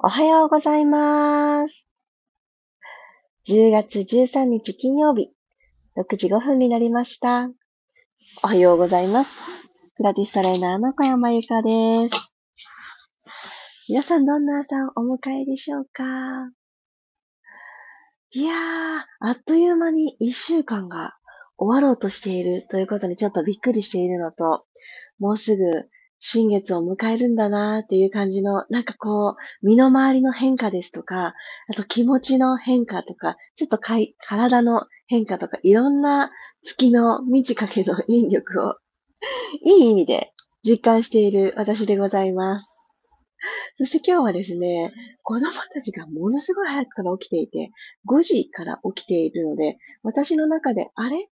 おはようございます。10月13日金曜日、6時5分になりました。おはようございます。プラティストレーナーの小山由かです。皆さんどんな朝をお迎えでしょうか？いやー、あっという間に1週間が終わろうとしているということにちょっとびっくりしているのと、もうすぐ新月を迎えるんだなっていう感じの、なんかこう、身の回りの変化ですとか、あと気持ちの変化とか、ちょっとかい体の変化とか、いろんな月の満ち欠けの引力を、いい意味で実感している私でございます。そして今日はですね、子供たちがものすごい早くから起きていて、5時から起きているので、私の中で、あれ？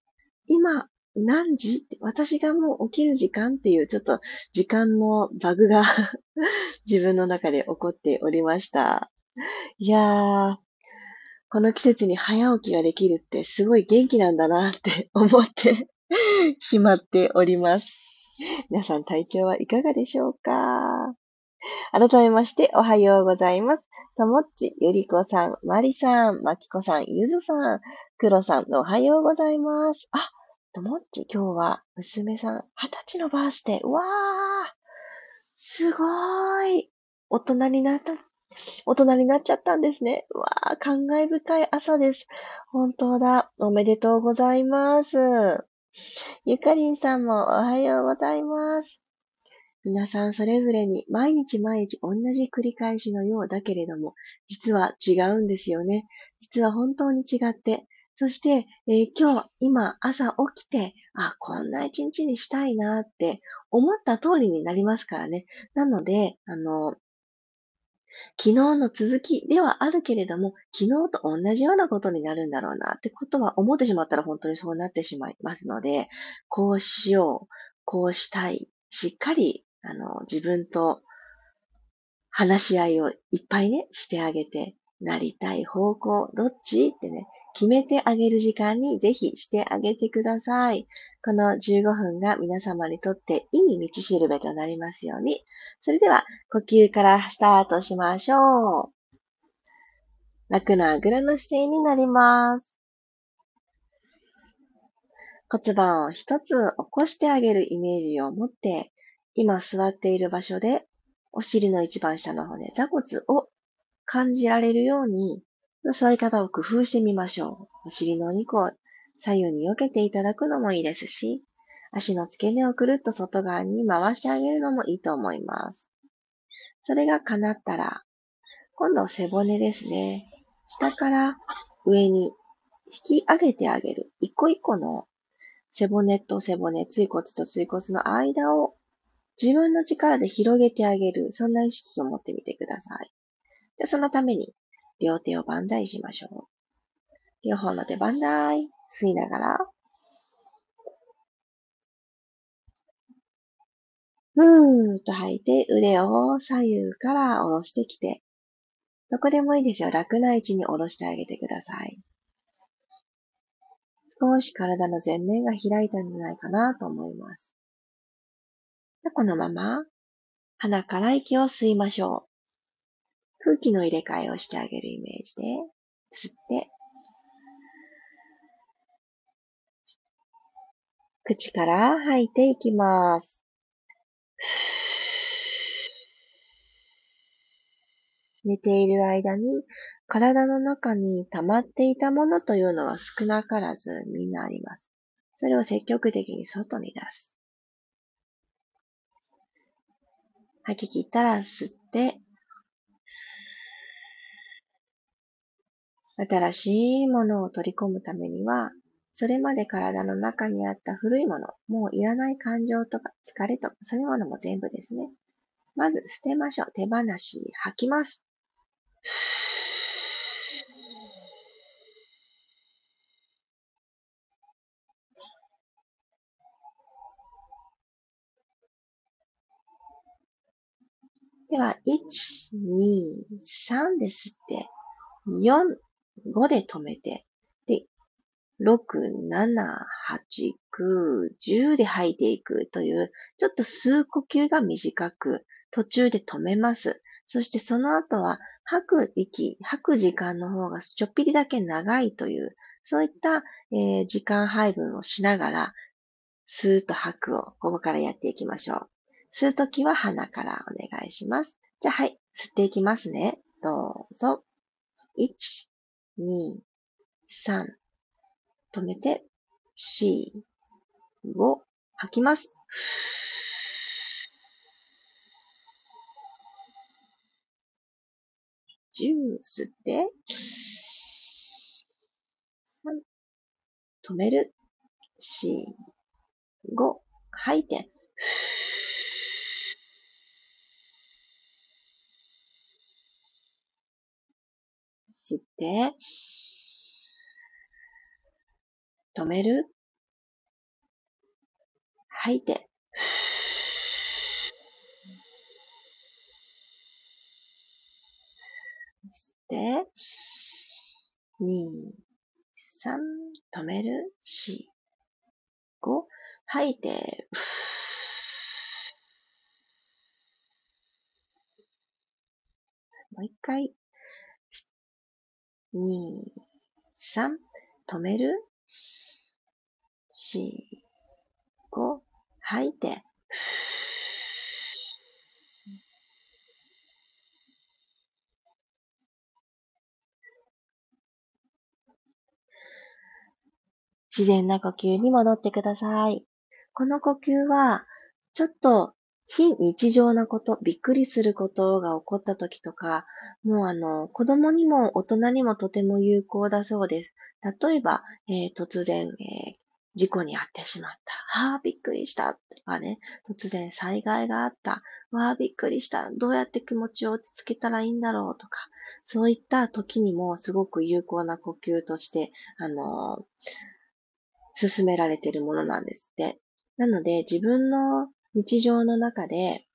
今、何時？私がもう起きる時間っていうちょっと時間のバグが 自分の中で起こっておりました。いやー、この季節に早起きができるってすごい元気なんだなって 思って しまっております。皆さん体調はいかがでしょうか？改めましておはようございます。ともっち、ゆりこさん、まりさん、まきこさん、ゆずさん、くろさん、おはようございます。あ、ともっち、今日は娘さん、二十歳のバースデー。うわーすごーい大人になった、大人になっちゃったんですね。うわー感慨深い朝です。本当だ。おめでとうございます。ゆかりんさんもおはようございます。皆さんそれぞれに毎日毎日同じ繰り返しのようだけれども、実は違うんですよね。実は本当に違って、そして、えー、今日、今、朝起きて、あ、こんな一日にしたいなって思った通りになりますからね。なので、あの、昨日の続きではあるけれども、昨日と同じようなことになるんだろうなってことは思ってしまったら本当にそうなってしまいますので、こうしよう、こうしたい、しっかり、あの、自分と話し合いをいっぱいね、してあげて、なりたい方向、どっち？ってね、決めてあげる時間にぜひしてあげてください。この15分が皆様にとっていい道しるべとなりますように。それでは、呼吸からスタートしましょう。楽なあぐらの姿勢になります。骨盤を一つ起こしてあげるイメージを持って、今座っている場所で、お尻の一番下の骨、座骨を感じられるように座り方を工夫してみましょう。お尻のお肉を左右に避けていただくのもいいですし、足の付け根をくるっと外側に回してあげるのもいいと思います。それが叶ったら、今度背骨ですね。下から上に引き上げてあげる。一個一個の背骨と背骨、椎骨と椎骨の間を自分の力で広げてあげる。そんな意識を持ってみてください。でそのために両手を万歳しましょう。両方の手万歳。吸いながら。ふーっと吐いて、腕を左右から下ろしてきて、どこでもいいですよ。楽な位置に下ろしてあげてください。少し体の前面が開いたんじゃないかなと思います。このまま、鼻から息を吸いましょう。空気の入れ替えをしてあげるイメージで、吸って、口から吐いていきます。寝ている間に体の中に溜まっていたものというのは少なからずみんなあります。それを積極的に外に出す。吐き切ったら吸って、新しいものを取り込むためには、それまで体の中にあった古いもの、もういらない感情とか疲れとか、そういうものも全部ですね。まず捨てましょう。手放し、吐きます。では、1、2、3ですって、4、5で止めて、で、6、7、8、9、10で吐いていくという、ちょっと数呼吸が短く、途中で止めます。そしてその後は吐く息、吐く時間の方がちょっぴりだけ長いという、そういった、えー、時間配分をしながら、スーッと吐くをここからやっていきましょう。吸うときは鼻からお願いします。じゃあはい、吸っていきますね。どうぞ。1、2、3。止めて、4、5。吐きます。10吸って、3、止める、4、5、吐いて、吸って、止める、吐いて、吸って、2、3、止める、4、5、吐いて、もう一回、2、3、止める、4、5、吐いて、自然な呼吸に戻ってください。この呼吸は、ちょっと非日常なこと、びっくりすることが起こった時とか、もうあの、子供にも大人にもとても有効だそうです。例えば、えー、突然、えー、事故に遭ってしまった。はあ、びっくりした。とかね、突然災害があった。わあ、びっくりした。どうやって気持ちを落ち着けたらいいんだろうとか、そういった時にもすごく有効な呼吸として、あのー、進められているものなんですって。なので、自分の日常の中で、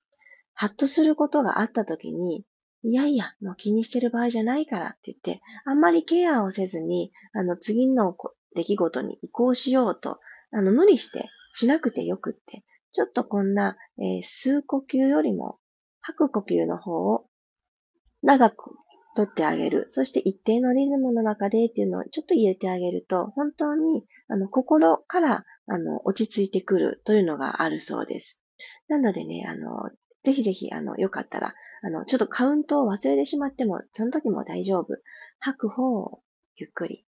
ハッとすることがあった時に、いやいや、もう気にしてる場合じゃないからって言って、あんまりケアをせずに、あの、次の出来事に移行しようと、あの、無理してしなくてよくって、ちょっとこんな、えー、吸う呼吸よりも、吐く呼吸の方を長く取ってあげる。そして一定のリズムの中でっていうのをちょっと入れてあげると、本当に、あの、心から、あの、落ち着いてくるというのがあるそうです。なのでね、あの、ぜひぜひ、あの、よかったら、あの、ちょっとカウントを忘れてしまっても、その時も大丈夫。吐く方をゆっくり。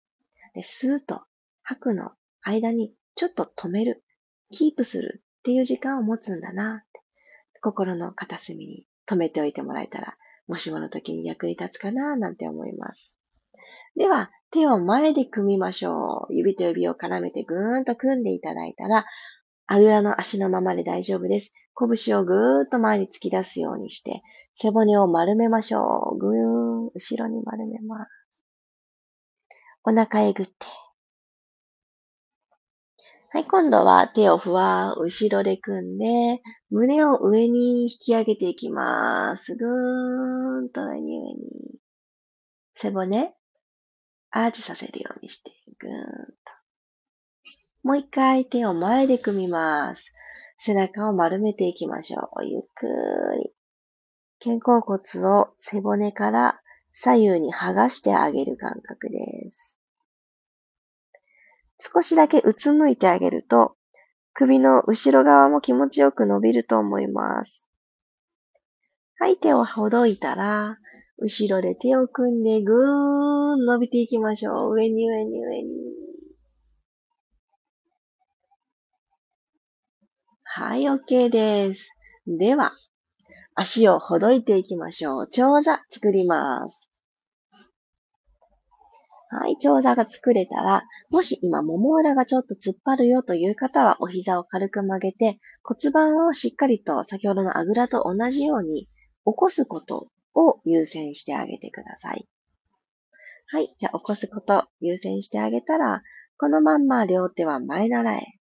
で、吸うと吐くの間にちょっと止める。キープするっていう時間を持つんだな。心の片隅に止めておいてもらえたら、もしもの時に役に立つかななんて思います。では、手を前で組みましょう。指と指を絡めてぐーんと組んでいただいたら、あぐらの足のままで大丈夫です。拳をぐーっと前に突き出すようにして、背骨を丸めましょう。ぐーん、後ろに丸めます。お腹えぐって。はい、今度は手をふわー後ろで組んで、胸を上に引き上げていきます。ぐーんと上に上に。背骨、アーチさせるようにして、ぐーんと。もう一回手を前で組みます。背中を丸めていきましょう。ゆっくり。肩甲骨を背骨から左右に剥がしてあげる感覚です。少しだけうつむいてあげると、首の後ろ側も気持ちよく伸びると思います。はい、手をほどいたら、後ろで手を組んでぐーん伸びていきましょう。上に上に上に。はい、OK です。では、足をほどいていきましょう。長座作ります。はい、長座が作れたら、もし今、もも裏がちょっと突っ張るよという方は、お膝を軽く曲げて、骨盤をしっかりと先ほどのあぐらと同じように起こすことを優先してあげてください。はい、じゃあ起こすこと優先してあげたら、このまんま両手は前習え。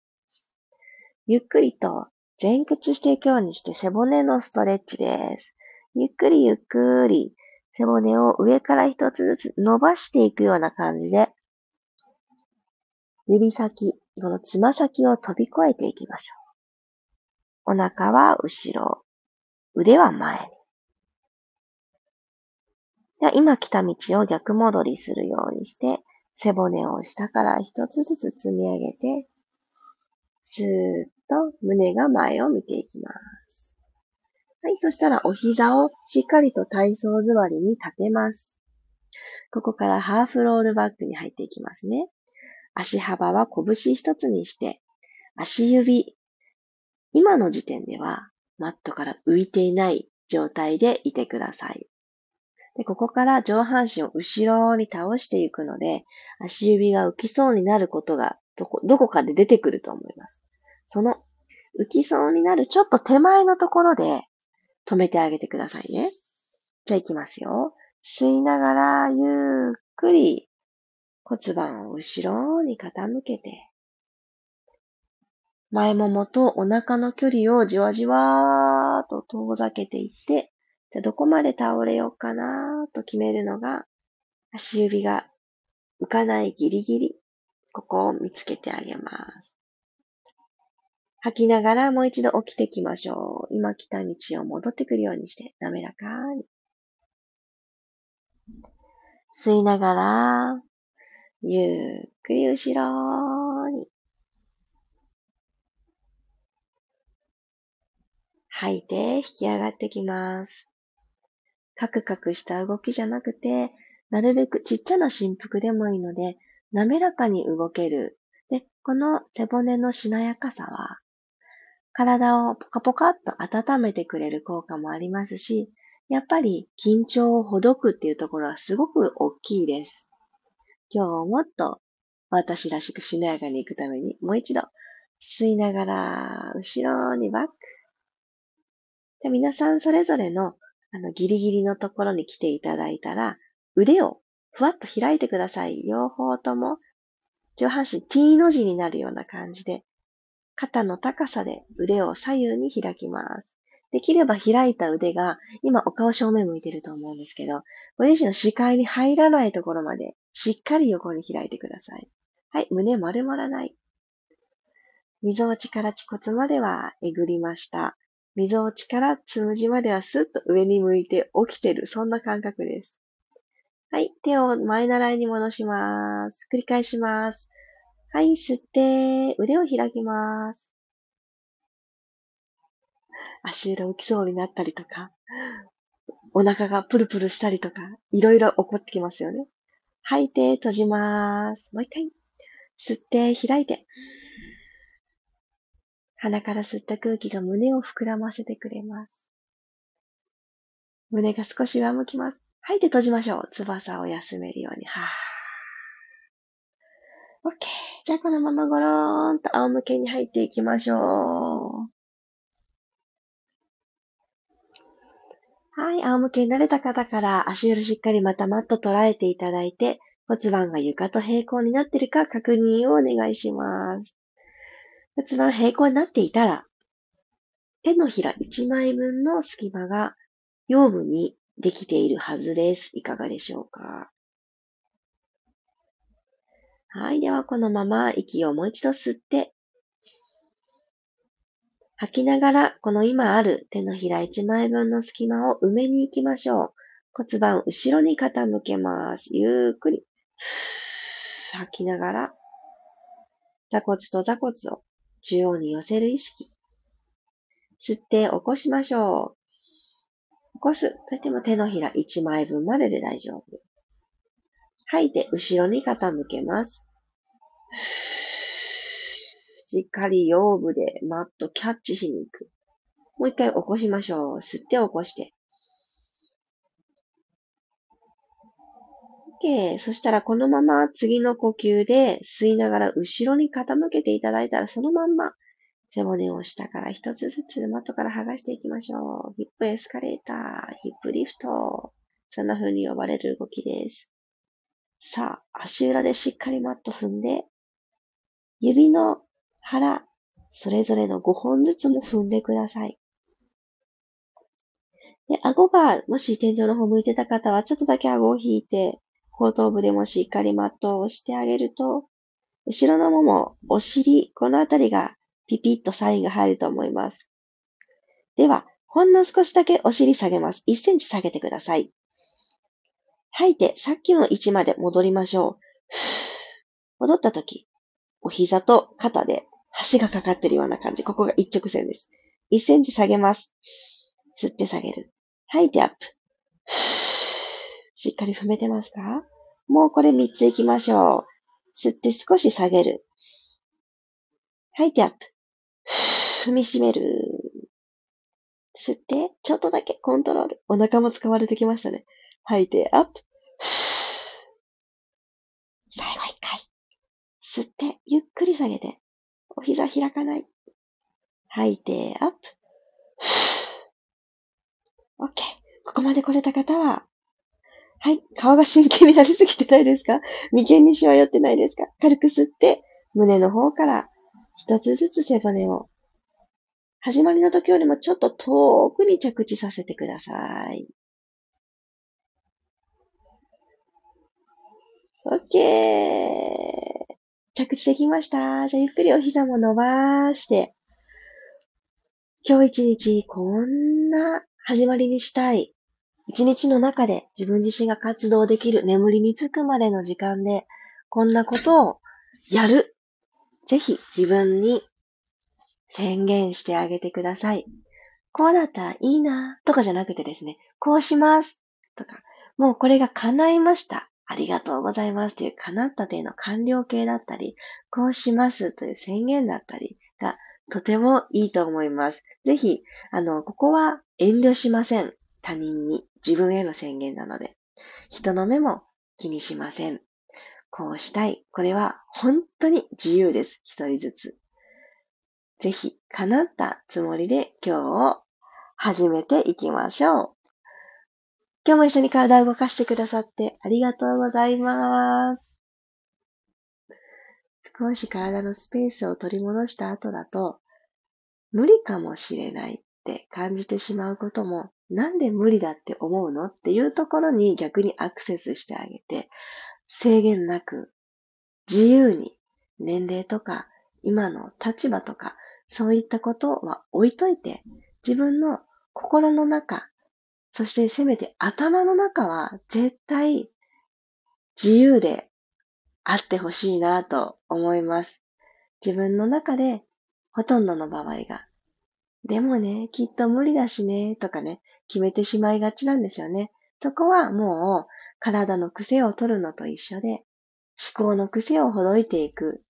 ゆっくりと前屈していくようにして背骨のストレッチです。ゆっくりゆっくり背骨を上から一つずつ伸ばしていくような感じで、指先、このつま先を飛び越えていきましょう。お腹は後ろ、腕は前に。では今来た道を逆戻りするようにして、背骨を下から一つずつ積み上げて、スーッと胸が前を見ていきます。はい、そしたらお膝をしっかりと体操座りに立てます。ここからハーフロールバックに入っていきますね。足幅は拳一つにして、足指、今の時点ではマットから浮いていない状態でいてください。で、ここから上半身を後ろに倒していくので、足指が浮きそうになることがどこ、どこかで出てくると思います。その浮きそうになるちょっと手前のところで止めてあげてくださいね。じゃあ行きますよ。吸いながらゆっくり骨盤を後ろに傾けて、前ももとお腹の距離をじわじわーと遠ざけていって、じゃどこまで倒れようかなと決めるのが、足指が浮かないギリギリ、ここを見つけてあげます。吐きながらもう一度起きてきましょう。今来た道を戻ってくるようにして、滑らかに。吸いながら、ゆっくり後ろに。吐いて引き上がってきます。カクカクした動きじゃなくて、なるべくちっちゃな振幅でもいいので、滑らかに動ける。で、この背骨のしなやかさは、体をポカポカっと温めてくれる効果もありますし、やっぱり緊張をほどくっていうところはすごく大きいです。今日もっと私らしくしなやかに行くために、もう一度吸いながら後ろにバック。じゃ皆さんそれぞれのあの、ギリギリのところに来ていただいたら、腕をふわっと開いてください。両方とも、上半身 T の字になるような感じで、肩の高さで腕を左右に開きます。できれば開いた腕が、今お顔正面向いてると思うんですけど、ご自身の視界に入らないところまで、しっかり横に開いてください。はい、胸丸まらない。溝落ちから恥骨まではえぐりました。溝落ちからつむじまではスッと上に向いて起きてる。そんな感覚です。はい。手を前習いに戻します。繰り返します。はい。吸って、腕を開きます。足裏浮きそうになったりとか、お腹がプルプルしたりとか、いろいろ起こってきますよね。吐いて、閉じます。もう一回。吸って、開いて。鼻から吸った空気が胸を膨らませてくれます。胸が少し上向きます。吐いて閉じましょう。翼を休めるように。はぁ。OK。じゃあこのままゴローンと仰向けに入っていきましょう。はい。仰向けになれた方から足裏しっかりまたマット捉えていただいて骨盤が床と平行になっているか確認をお願いします。骨盤平行になっていたら、手のひら1枚分の隙間が腰部にできているはずです。いかがでしょうか？はい。では、このまま息をもう一度吸って、吐きながら、この今ある手のひら1枚分の隙間を埋めに行きましょう。骨盤後ろに傾けます。ゆっくり。吐きながら、座骨と座骨を中央に寄せる意識。吸って起こしましょう。起こす。そしても手のひら1枚分までで大丈夫。吐いて後ろに傾けます。しっかり腰部でマットキャッチしに行く。もう一回起こしましょう。吸って起こして。OK。そしたらこのまま次の呼吸で吸いながら後ろに傾けていただいたらそのまんま背骨を下から一つずつマットから剥がしていきましょう。ヒップエスカレーター、ヒップリフト。そんな風に呼ばれる動きです。さあ、足裏でしっかりマット踏んで、指の腹、それぞれの5本ずつも踏んでください。で、顎が、もし天井の方向いてた方は、ちょっとだけ顎を引いて、後頭部でもしっかりマットを押してあげると、後ろのもも、お尻、このあたりがピピッとサインが入ると思います。では、ほんの少しだけお尻下げます。1センチ下げてください。吐いて、さっきの位置まで戻りましょう。戻った時、お膝と肩で橋がかかってるような感じ。ここが一直線です。1センチ下げます。吸って下げる。吐いてアップ。しっかり踏めてますか？もうこれ3つ行きましょう。吸って少し下げる。吐いてアップ。踏みしめる。吸って、ちょっとだけコントロール。お腹も使われてきましたね。吐いてアップ。最後一回。吸って、ゆっくり下げて。お膝開かない。吐いてアップ。OK。ここまで来れた方は、はい。顔が真剣になりすぎてないですか？眉間にしわ寄ってないですか？軽く吸って、胸の方から一つずつ背骨を、始まりの時よりもちょっと遠くに着地させてください。OK! 着地できました。じゃあゆっくりお膝も伸ばして、今日一日こんな始まりにしたい。一日の中で自分自身が活動できる眠りにつくまでの時間で、こんなことをやる。ぜひ自分に宣言してあげてください。こうだったらいいなとかじゃなくてですね、こうしますとか、もうこれが叶いました。ありがとうございますという叶った点の完了形だったり、こうしますという宣言だったりがとてもいいと思います。ぜひ、あの、ここは遠慮しません。他人に。自分への宣言なので。人の目も気にしません。こうしたい。これは本当に自由です。一人ずつ。ぜひ、叶ったつもりで今日を始めていきましょう。今日も一緒に体を動かしてくださってありがとうございます。少し体のスペースを取り戻した後だと、無理かもしれないって感じてしまうことも、なんで無理だって思うのっていうところに逆にアクセスしてあげて、制限なく、自由に、年齢とか、今の立場とか、そういったことは置いといて、自分の心の中、そしてせめて頭の中は絶対自由であってほしいなと思います。自分の中でほとんどの場合が、でもね、きっと無理だしね、とかね、決めてしまいがちなんですよね。そこはもう体の癖を取るのと一緒で、思考の癖をほどいていく。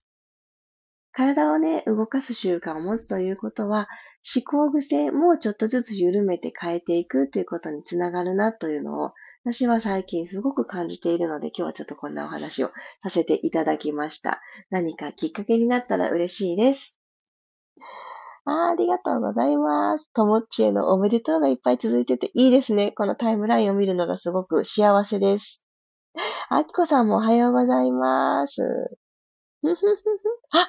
体をね、動かす習慣を持つということは、思考癖もちょっとずつ緩めて変えていくということにつながるなというのを私は最近すごく感じているので、今日はちょっとこんなお話をさせていただきました。何かきっかけになったら嬉しいです。あありがとうございます。ともっちへのおめでとうがいっぱい続いてていいですね。このタイムラインを見るのがすごく幸せです。あきこさんもおはようございます。あ、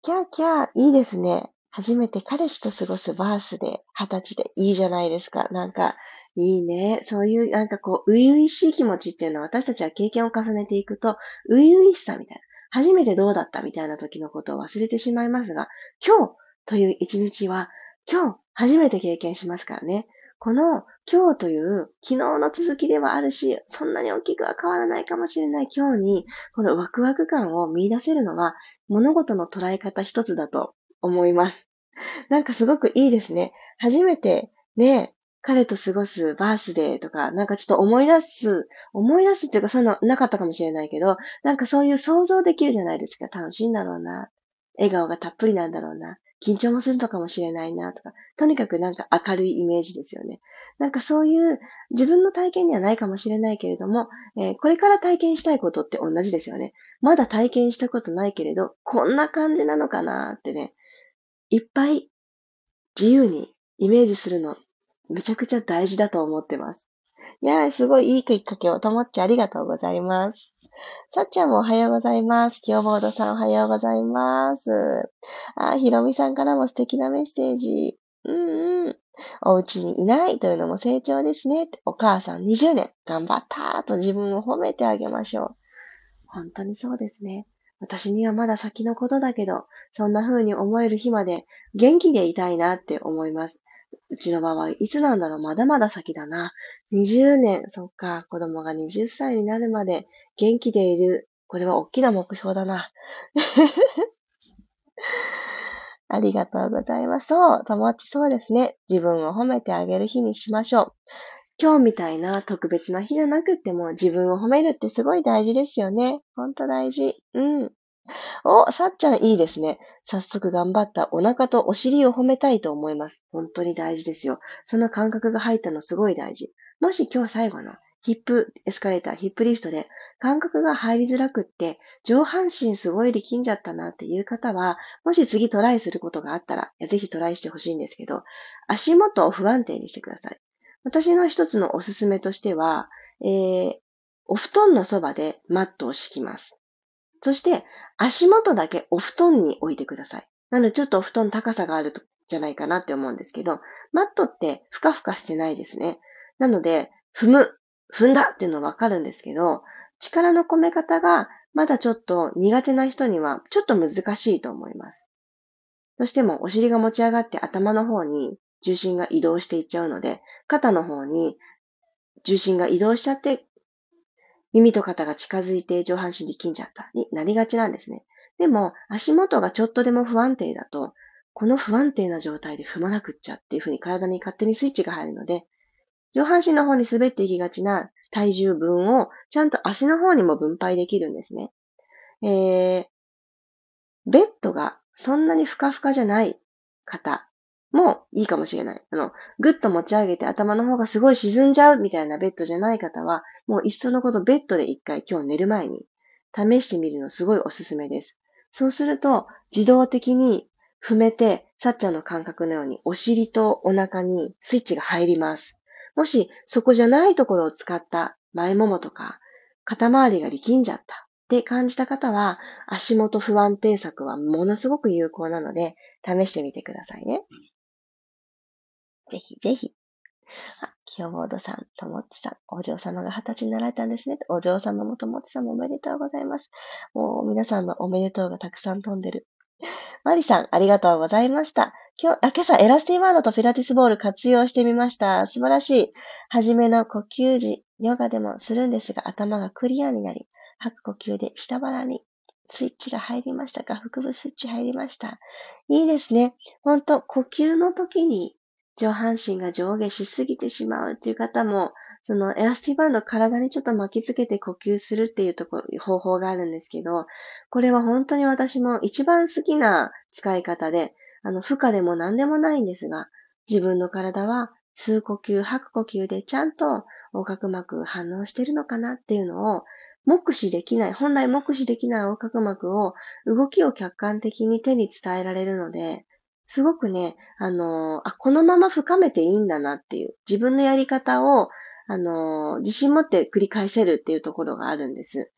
キャーキャー、いいですね。初めて彼氏と過ごすバースで、二十歳でいいじゃないですか。なんか、いいね。そういう、なんかこう、初々しい気持ちっていうのは私たちは経験を重ねていくと、初々しさみたいな。初めてどうだったみたいな時のことを忘れてしまいますが、今日という一日は、今日初めて経験しますからね。この今日という昨日の続きではあるし、そんなに大きくは変わらないかもしれない今日に、このワクワク感を見出せるのは物事の捉え方一つだと思います。なんかすごくいいですね。初めてね、彼と過ごすバースデーとか、なんかちょっと思い出す、思い出すっていうかそういうのなかったかもしれないけど、なんかそういう想像できるじゃないですか。楽しいんだろうな。笑顔がたっぷりなんだろうな。緊張もするのかもしれないなとか、とにかくなんか明るいイメージですよね。なんかそういう自分の体験にはないかもしれないけれども、えー、これから体験したいことって同じですよね。まだ体験したことないけれど、こんな感じなのかなってね、いっぱい自由にイメージするのめちゃくちゃ大事だと思ってます。いやー、すごいいいきっかけをともっちありがとうございます。さっちゃんもおはようございます。キヨボードさんおはようございます。あ、ひろみさんからも素敵なメッセージ。うんうん。お家にいないというのも成長ですね。お母さん20年頑張ったと自分を褒めてあげましょう。本当にそうですね。私にはまだ先のことだけど、そんな風に思える日まで元気でいたいなって思います。うちの場合、いつなんだろう？まだまだ先だな。20年、そっか、子供が20歳になるまで元気でいる。これは大きな目標だな。ありがとうございます。そう、友達そうですね。自分を褒めてあげる日にしましょう。今日みたいな特別な日じゃなくっても自分を褒めるってすごい大事ですよね。ほんと大事。うん。お、さっちゃんいいですね。早速頑張ったお腹とお尻を褒めたいと思います。本当に大事ですよ。その感覚が入ったのすごい大事。もし今日最後のヒップエスカレーター、ヒップリフトで感覚が入りづらくって、上半身すごい力んじゃったなっていう方は、もし次トライすることがあったら、ぜひトライしてほしいんですけど、足元を不安定にしてください。私の一つのおすすめとしては、えー、お布団のそばでマットを敷きます。そして、足元だけお布団に置いてください。なので、ちょっとお布団高さがあるじゃないかなって思うんですけど、マットってふかふかしてないですね。なので、踏む、踏んだっていうのわかるんですけど、力の込め方がまだちょっと苦手な人にはちょっと難しいと思います。どうしてもお尻が持ち上がって頭の方に重心が移動していっちゃうので、肩の方に重心が移動しちゃって耳と肩が近づいて上半身力んじゃったになりがちなんですね。でも、足元がちょっとでも不安定だと、この不安定な状態で踏まなくっちゃっていう風に体に勝手にスイッチが入るので、上半身の方に滑っていきがちな体重分をちゃんと足の方にも分配できるんですね。えー、ベッドがそんなにふかふかじゃない方もいいかもしれない。あの、ぐっと持ち上げて頭の方がすごい沈んじゃうみたいなベッドじゃない方は、もういっそのことベッドで一回今日寝る前に試してみるのすごいおすすめです。そうすると自動的に踏めて、さっちゃんの感覚のようにお尻とお腹にスイッチが入ります。もしそこじゃないところを使った前ももとか肩周りが力んじゃったって感じた方は足元不安定策はものすごく有効なので試してみてくださいね。ぜひぜひ。あ、清ボードさん、ともちさん、お嬢様が二十歳になられたんですね。お嬢様もともちさんもおめでとうございます。もう皆さんのおめでとうがたくさん飛んでる。マリさん、ありがとうございました。今日、あ、今朝、エラスティワードとフィラティスボール活用してみました。素晴らしい。はじめの呼吸時、ヨガでもするんですが、頭がクリアになり、吐く呼吸で下腹にスイッチが入りましたか？腹部スイッチ入りました。いいですね。ほんと、呼吸の時に上半身が上下しすぎてしまうっていう方も、そのエラスティバンド体にちょっと巻きつけて呼吸するっていうところ、方法があるんですけど、これは本当に私も一番好きな使い方で、あの、負荷でも何でもないんですが、自分の体は吸う呼吸、吐く呼吸でちゃんと横隔膜反応してるのかなっていうのを目視できない、本来目視できない横隔膜を動きを客観的に手に伝えられるので、すごくね、あの、あ、このまま深めていいんだなっていう、自分のやり方を、あの、自信持って繰り返せるっていうところがあるんです。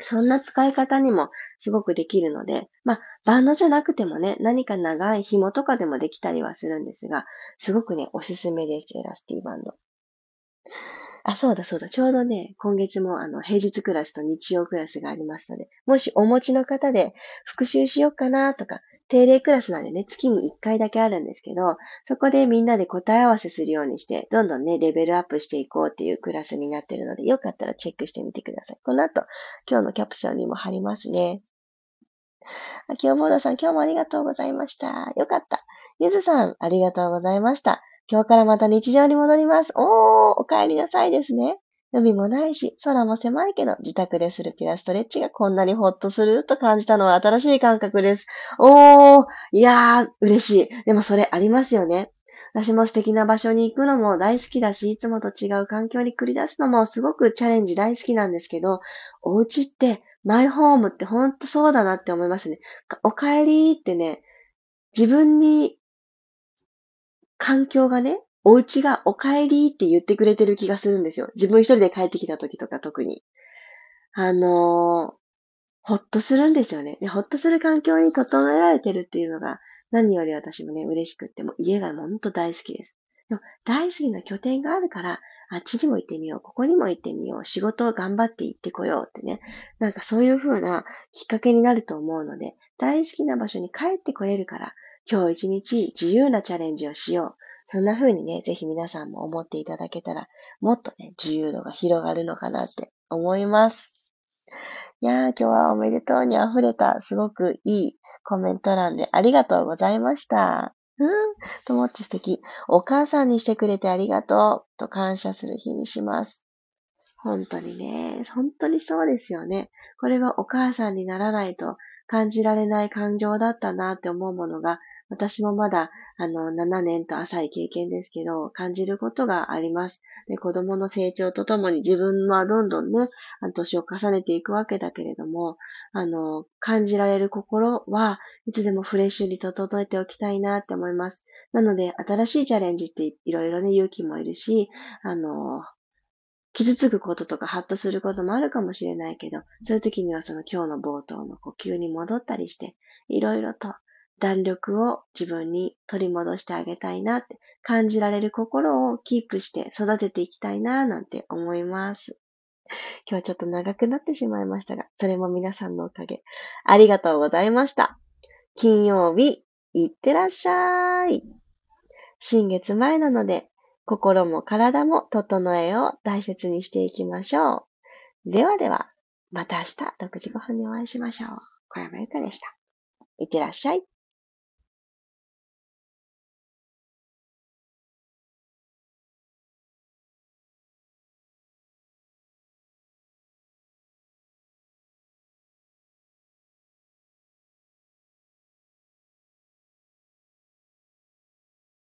そんな使い方にもすごくできるので、まあ、バンドじゃなくてもね、何か長い紐とかでもできたりはするんですが、すごくね、おすすめです、エラスティバンド。あ、そうだそうだ。ちょうどね、今月もあの、平日クラスと日曜クラスがありますので、もしお持ちの方で復習しようかなとか、定例クラスなんでね、月に1回だけあるんですけど、そこでみんなで答え合わせするようにして、どんどんね、レベルアップしていこうっていうクラスになってるので、よかったらチェックしてみてください。この後、今日のキャプションにも貼りますね。あ、今日ボードさん、今日もありがとうございました。よかった。ゆずさん、ありがとうございました。今日からまた日常に戻ります。おー、お帰りなさいですね。海もないし、空も狭いけど、自宅でするピラストレッチがこんなにホッとすると感じたのは新しい感覚です。おー、いやー、嬉しい。でもそれありますよね。私も素敵な場所に行くのも大好きだし、いつもと違う環境に繰り出すのもすごくチャレンジ大好きなんですけど、お家ってマイホームってほんとそうだなって思いますね。お帰りってね、自分に環境がね、お家がお帰りって言ってくれてる気がするんですよ。自分一人で帰ってきた時とか特に。あのー、ほっとするんですよね。で、ほっとする環境に整えられてるっていうのが何より私もね、嬉しくって、も家がほんと大好きです。でも大好きな拠点があるから、あっちにも行ってみよう、ここにも行ってみよう、仕事を頑張って行ってこようってね。なんかそういう風なきっかけになると思うので、大好きな場所に帰ってこれるから、今日一日自由なチャレンジをしよう。そんな風にね、ぜひ皆さんも思っていただけたら、もっとね、自由度が広がるのかなって思います。いやー、今日はおめでとうに溢れた、すごくいいコメント欄でありがとうございました。うん、ともっち素敵。お母さんにしてくれてありがとう、と感謝する日にします。本当にね、本当にそうですよね。これはお母さんにならないと感じられない感情だったなって思うものが、私もまだ、あの、7年と浅い経験ですけど、感じることがあります。で、子供の成長とともに自分はどんどんね、年を重ねていくわけだけれども、あの、感じられる心はいつでもフレッシュに整えておきたいなって思います。なので、新しいチャレンジっていろいろね、勇気もいるし、あの、傷つくこととかハッとすることもあるかもしれないけど、そういう時にはその今日の冒頭の呼吸に戻ったりして、いろいろと弾力を自分に取り戻してあげたいなって感じられる心をキープして育てていきたいななんて思います。今日はちょっと長くなってしまいましたが、それも皆さんのおかげ。ありがとうございました。金曜日、いってらっしゃい。新月前なので、心も体も整えを大切にしていきましょう。ではでは、また明日6時5分にお会いしましょう。小山由かでした。いってらっしゃい。